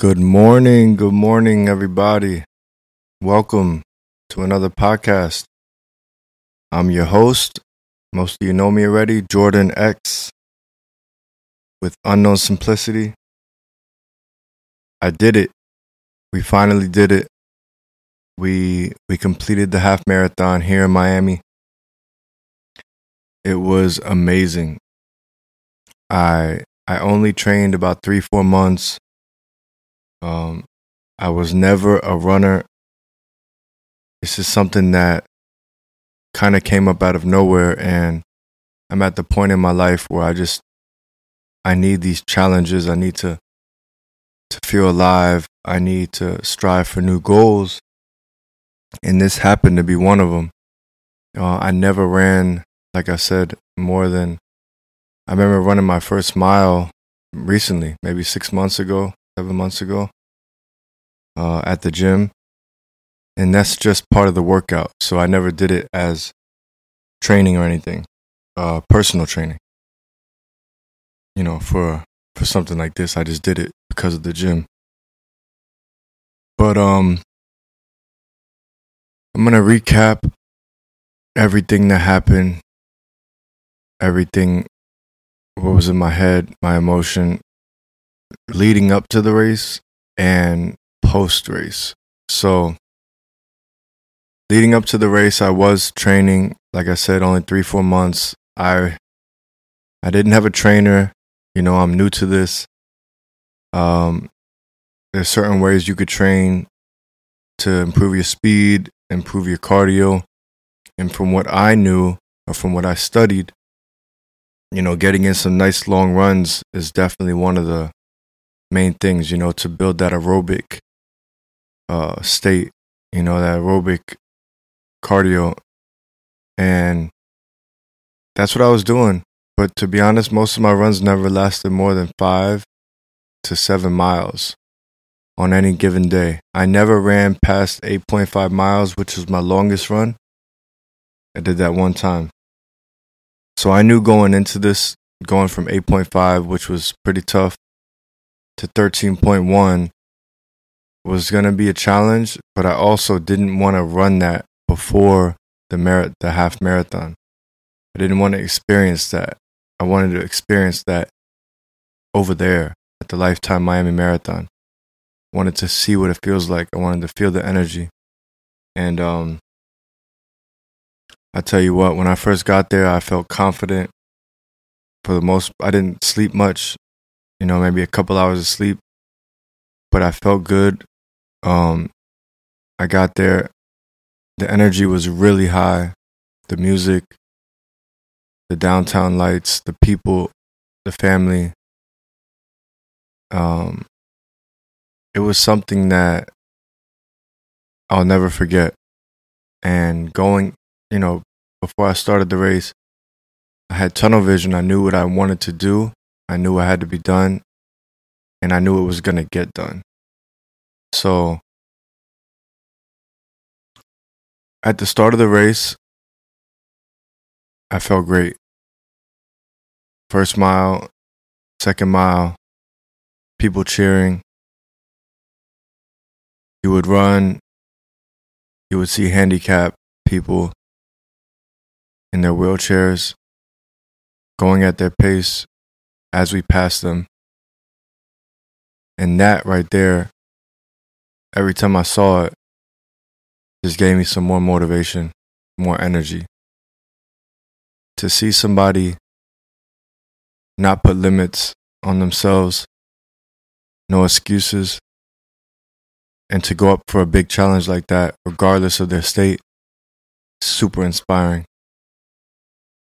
Good morning. Good morning, everybody. Welcome to another podcast. I'm your host. Most of you know me already, Jordan X with Unknown Simplicity. I did it. We finally did it. We we completed the half marathon here in Miami. It was amazing. I I only trained about 3-4 months um, I was never a runner. This is something that kind of came up out of nowhere, and I'm at the point in my life where I just I need these challenges. I need to to feel alive. I need to strive for new goals, and this happened to be one of them. Uh, I never ran, like I said, more than I remember running my first mile recently, maybe six months ago, seven months ago uh, at the gym. And that's just part of the workout. So I never did it as training or anything, uh, personal training. You know, for for something like this, I just did it because of the gym. But um, I'm gonna recap everything that happened, everything what was in my head, my emotion leading up to the race, and post race. So, leading up to the race, I was training. Like I said, only three, four months. I I didn't have a trainer. You know, I'm new to this. Um, there's certain ways you could train to improve your speed, improve your cardio, and from what I knew or from what I studied, you know, getting in some nice long runs is definitely one of the main things. You know, to build that aerobic uh, state, you know, that aerobic cardio. And that's what I was doing. But to be honest, most of my runs never lasted more than five to seven miles on any given day. I never ran past 8.5 miles, which was my longest run. I did that one time. So I knew going into this, going from 8.5, which was pretty tough, to 13.1 was going to be a challenge, but I also didn't want to run that before the merit the half marathon. I didn't want to experience that. I wanted to experience that over there at the Lifetime Miami Marathon. I wanted to see what it feels like. I wanted to feel the energy. And um I tell you what, when I first got there, I felt confident. For the most I didn't sleep much, you know, maybe a couple hours of sleep, but I felt good. Um, I got there, the energy was really high. The music, the downtown lights, the people, the family. Um, it was something that I'll never forget. And going, you know, before I started the race, I had tunnel vision. I knew what I wanted to do. I knew what had to be done. And I knew it was going to get done. So at the start of the race, I felt great. First mile, second mile, people cheering. You would run, you would see handicapped people in their wheelchairs going at their pace as we passed them. And that right there every time I saw it, just gave me some more motivation, more energy. To see somebody not put limits on themselves, no excuses, and to go up for a big challenge like that, regardless of their state, super inspiring.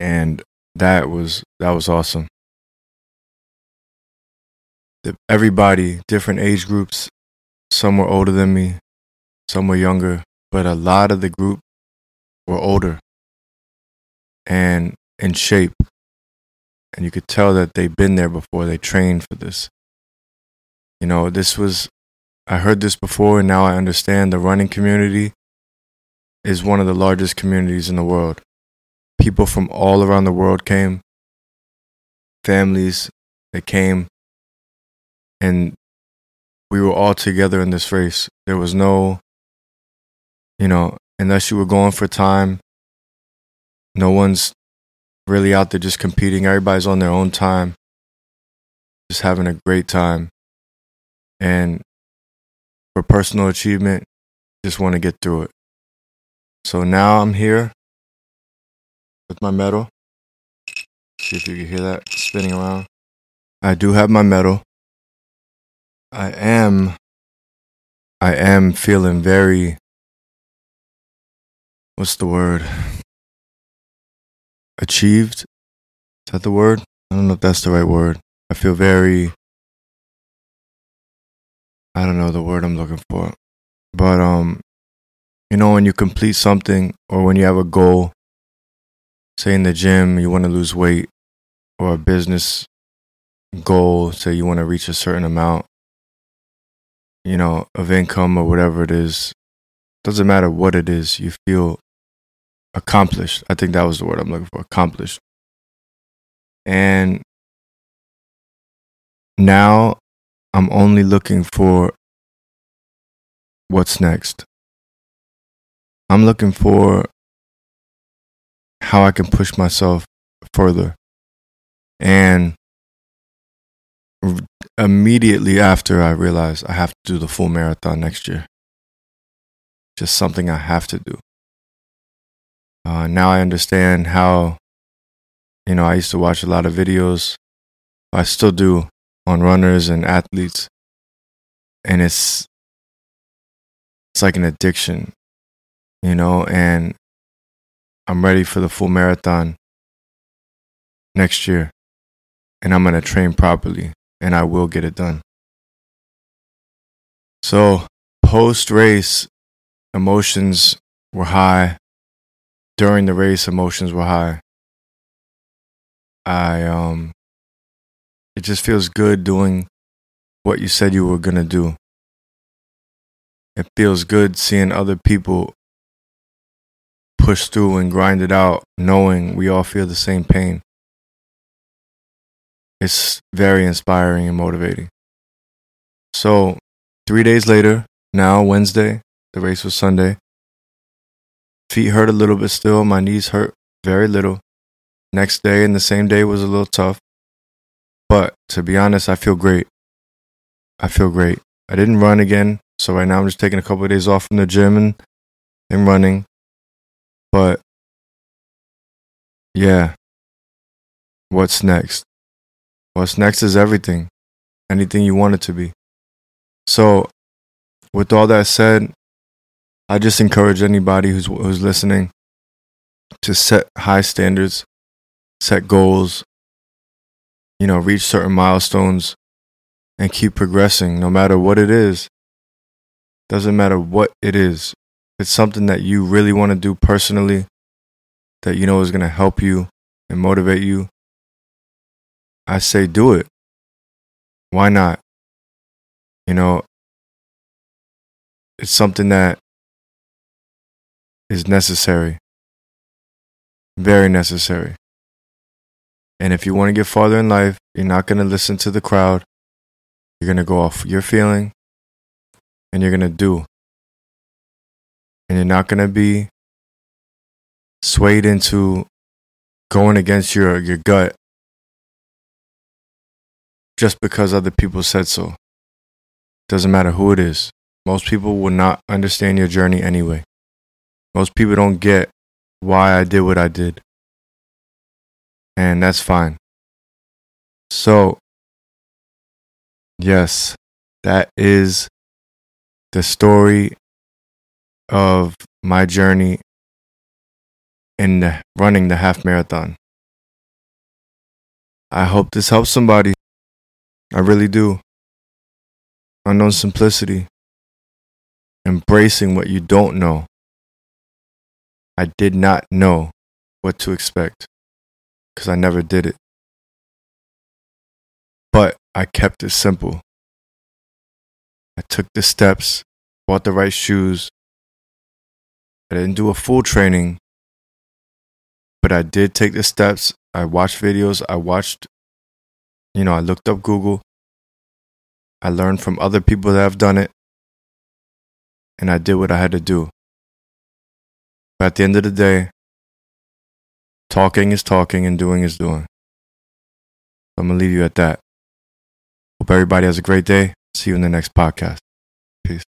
And that was that was awesome. Everybody, different age groups, some were older than me, some were younger, but a lot of the group were older and in shape. And you could tell that they'd been there before, they trained for this. You know, this was, I heard this before, and now I understand the running community is one of the largest communities in the world. People from all around the world came, families that came, and we were all together in this race. There was no, you know, unless you were going for time, no one's really out there just competing. Everybody's on their own time, just having a great time. And for personal achievement, just want to get through it. So now I'm here with my medal. See if you can hear that spinning around. I do have my medal. I am I am feeling very what's the word? Achieved? Is that the word? I don't know if that's the right word. I feel very I don't know the word I'm looking for. But um you know when you complete something or when you have a goal, say in the gym you want to lose weight or a business goal, say you want to reach a certain amount, you know, of income or whatever it is, doesn't matter what it is, you feel accomplished. I think that was the word I'm looking for accomplished. And now I'm only looking for what's next. I'm looking for how I can push myself further. Immediately after, I realized I have to do the full marathon next year. Just something I have to do. Uh, now I understand how, you know, I used to watch a lot of videos. I still do on runners and athletes. And it's, it's like an addiction, you know, and I'm ready for the full marathon next year. And I'm going to train properly and I will get it done. So, post race, emotions were high. During the race, emotions were high. I, um, it just feels good doing what you said you were going to do. It feels good seeing other people push through and grind it out, knowing we all feel the same pain it's very inspiring and motivating. So, three days later, now Wednesday, the race was Sunday. Feet hurt a little bit still. My knees hurt very little. Next day and the same day was a little tough. But to be honest, I feel great. I feel great. I didn't run again. So right now I'm just taking a couple of days off from the gym and, and running. But yeah, what's next? What's next is everything, anything you want it to be. So, with all that said, I just encourage anybody who's who's listening to set high standards, set goals, you know, reach certain milestones and keep progressing no matter what it is. Doesn't matter what it is. It's something that you really want to do personally that you know is going to help you and motivate you I say do it. Why not? You know, it's something that is necessary, very necessary. And if you want to get farther in life, you're not going to listen to the crowd. You're going to go off your feeling and you're going to do. And you're not going to be swayed into going against your, your gut just because other people said so. Doesn't matter who it is. Most people will not understand your journey anyway. Most people don't get why I did what I did. And that's fine. So, yes, that is the story of my journey in running the half marathon. I hope this helps somebody. I really do. Unknown simplicity. Embracing what you don't know. I did not know what to expect because I never did it. But I kept it simple. I took the steps, bought the right shoes. I didn't do a full training, but I did take the steps. I watched videos. I watched, you know, I looked up Google. I learned from other people that have done it. And I did what I had to do. But at the end of the day, talking is talking and doing is doing. I'm going to leave you at that. Hope everybody has a great day. See you in the next podcast. Peace.